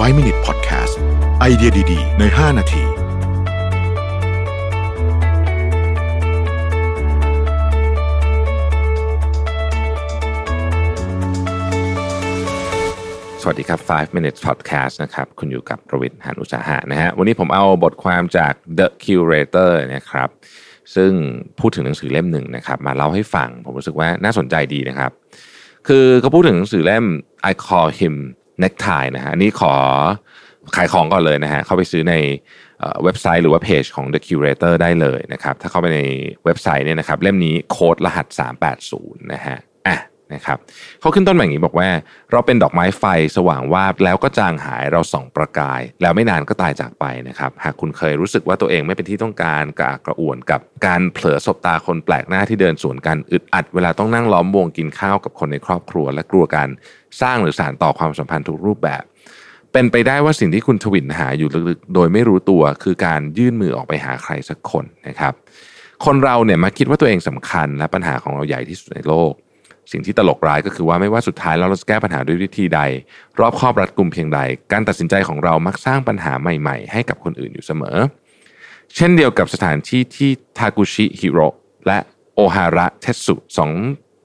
5 Minute Podcast ไอเดียดี ๆ ใน 5 นาที สวัสดีครับ 5 Minute podcast นะครับ คุณอยู่กับประวิทย์หานุสาหะนะฮะ วันนี้ผมเอาบทความจาก The Curator นะครับ ซึ่งพูดถึงหนังสือเล่มหนึ่งนะครับ มาเล่าให้ฟัง ผมรู้สึกว่าน่าสนใจดีนะครับ คือเขาพูดถึงหนังสือเล่ม I call him เนคไทนะฮะอันนี้ขอขายของก่อนเลยนะฮะเข้าไปซื้อในเว็บไซต์หรือว่าเพจของ The Curator ได้เลยนะครับ ถ้าเข้าไปในเว็บไซต์เนี่ยนะครับ เล่มนี้โค้ดรหัส 380 นะฮะอะ นะครับเขาขึ้นต้นแบบนี้บอกว่า เราเป็นดอกไม้ไฟสว่างวาบแล้วก็จางหายเราส่องประกาย แล้วไม่นานก็ตายจากไปนะครับ หากคุณเคยรู้สึกว่าตัวเองไม่เป็นที่ต้องการกระอักกระอ่วนกับการเผลอสบตาคนแปลกหน้าที่เดินสวนกันอึดอัด เวลาต้องนั่งล้อมวงกินข้าวกับคนในครอบครัว และกลัวการสร้างหรือสานต่อความสัมพันธ์ทุกรูปแบบ เป็นไปได้ว่าสิ่งที่คุณทวินหาอยู่ลึกๆ โดยไม่รู้ตัวคือการยื่นมือออกไปหาใครสักคนนะครับ คนเราเนี่ยมาคิดว่าตัวเองสำคัญและปัญหาของเราใหญ่ที่สุดในโลก สิ่งที่ตลกร้ายก็คือว่าไม่ว่าสุดท้ายเราจะแก้ปัญหาด้วยวิธีใด รอบครอบรัดกลุ่มเพียงใด การตัดสินใจของเรามักสร้างปัญหาใหม่ๆ ให้กับคนอื่นอยู่เสมอ เช่นเดียวกับสถานที่ที่ทากุชิฮิโรและโอฮาระเทสุสอง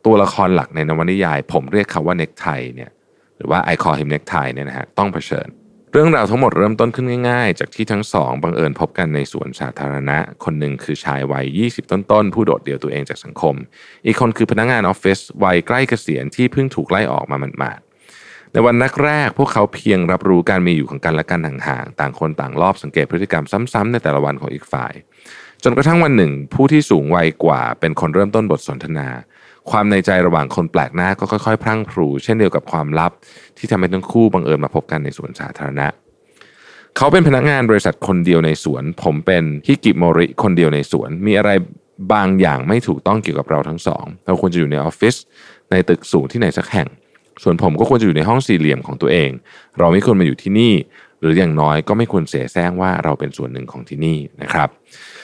ตัวละครหลักในนวนิยาย ผมเรียกเขาว่าเน็กไทเนี่ยหรือว่า I call him necktie เนี่ยนะฮะต้องเผชิญ เรื่องราวทั้งหมดเริ่มต้นขึ้นง่ายๆ จากที่ทั้งสองบังเอิญพบกันในสวนสาธารณะ คนหนึ่งคือชายวัย 20 ต้นๆ ผู้โดดเดี่ยวตัวเองจากสังคม อีกคนคือพนักงานออฟฟิศวัยใกล้เกษียณที่เพิ่งถูกไล่ออกมาหมาดๆในวันแรกๆพวกเขาเพียงรับรู้การมีอยู่ของกันและกันห่างๆ ต่างคนต่างรอบสังเกตพฤติกรรมซ้ำๆในแต่ละวันของอีกฝ่าย จนกระทั่งวันหนึ่ง ผู้ที่สูงวัยกว่าเป็นคนเริ่มต้นบทสนทนา ความในใจระหว่างคนแปลกหน้าก็ค่อยๆ พรั่งพรู เช่นเดียวกับความลับ ที่ทำให้ทั้งคู่บังเอิญมาพบกันในสวนสาธารณะ เขาเป็นพนักงานบริษัทคนเดียวในสวน ผมเป็นฮิกิโมริคนเดียวในสวน มีอะไรบางอย่างไม่ถูกต้องเกี่ยวกับเราทั้งสอง เราควรจะอยู่ในออฟฟิศในตึกสูงที่ไหนสักแห่ง ส่วนผมก็ควรจะอยู่ในห้องสี่เหลี่ยมของตัวเอง เราไม่ควรมาอยู่ที่นี่ หรืออย่างน้อยก็ไม่ควรเสแสร้งว่าเราเป็นส่วนหนึ่งของที่นี่นะครับ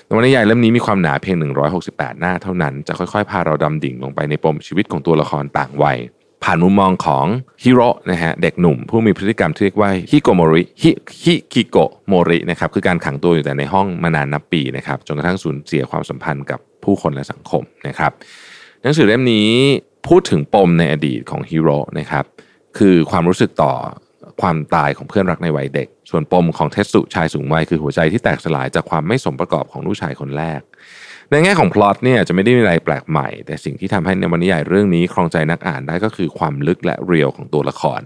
นวนิยายเล่มนี้มีความหนาเพียง 168 หน้าเท่านั้น จะค่อยๆ พาเราดำดิ่งลงไปในปมชีวิตของตัวละครต่างวัย ผ่านมุมมองของฮิโร่นะฮะเด็กหนุ่ม ผู้มีพฤติกรรมที่เรียกว่าฮิโกโมริฮิฮิคิโกโมรินะครับคือการขังตัวอยู่แต่ในห้องมานานนับปีนะครับจนกระทั่งสูญเสียความสัมพันธ์กับผู้คนและสังคมนะครับหนังสือเล่มนี้พูดถึงปมในอดีตของฮีโร่นะครับคือความรู้สึกต่อ ความตายของเพื่อนรักในวัยเด็ก ส่วนปมของเทสสุชายสูงวัยคือหัวใจที่แตกสลายจากความไม่สมประกอบของลูกชายคนแรก ในแง่ของพล็อตเนี่ยจะไม่ได้มีอะไรแปลกใหม่ แต่สิ่งที่ทำให้ในวนิยายเรื่องนี้ครองใจนักอ่านได้ก็คือความลึกและเรียวของตัวละคร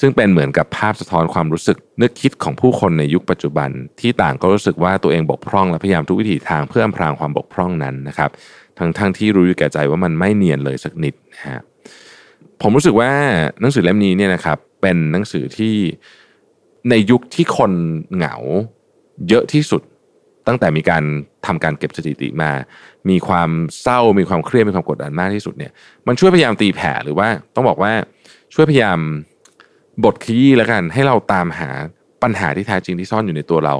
ซึ่งเป็นเหมือนกับภาพสะท้อนความรู้สึกนึกคิดของผู้คนในยุคปัจจุบัน ที่ต่างก็รู้สึกว่าตัวเองบกพร่องและพยายามทุกวิถีทางเพื่ออำพรางความบกพร่องนั้นนะครับ ทั้งทั้งที่รู้อยู่แก่ใจว่ามันไม่เนียนเลยสักนิดนะฮะผมรู้สึกว่าหนังสือเล่มนี้เนี่ยนะครับ เป็นหนังสือที่ในยุคที่คนเหงาเยอะที่สุด ตั้งแต่มีการทำการเก็บสถิติมา มีความเศร้ามีความเครียดมีความกดดันมากที่สุดเนี่ย มันช่วยพยายามตีแผ่หรือว่าต้องบอกว่าช่วยพยายามบทขยี้แล้วกัน ให้เราตามหาปัญหาที่แท้จริงที่ซ่อนอยู่ในตัวเรา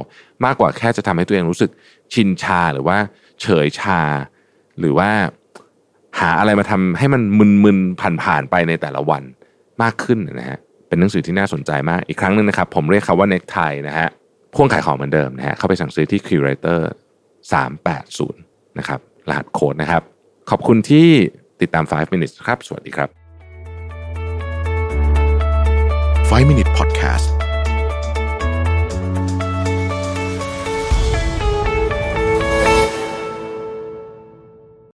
มากกว่าแค่จะทำให้ตัวเองรู้สึกชินชาหรือว่าเฉยชา หรือว่าหาอะไรมาทำให้มันมึนๆผ่านๆไปในแต่ละวันมากขึ้นนะฮะ เป็นหนังสือที่น่าสนใจมากอีกครั้งหนึ่งนะครับ ผมเรียกเขาว่า necktie นะฮะพ่วงขายของเหมือนเดิมนะฮะเข้าไปสั่งซื้อที่ Curator 380 นะครับ รหัสโค้ดนะครับ ขอบคุณที่ติดตาม 5 minutes ครับ สวัสดีครับ 5 Minute Podcast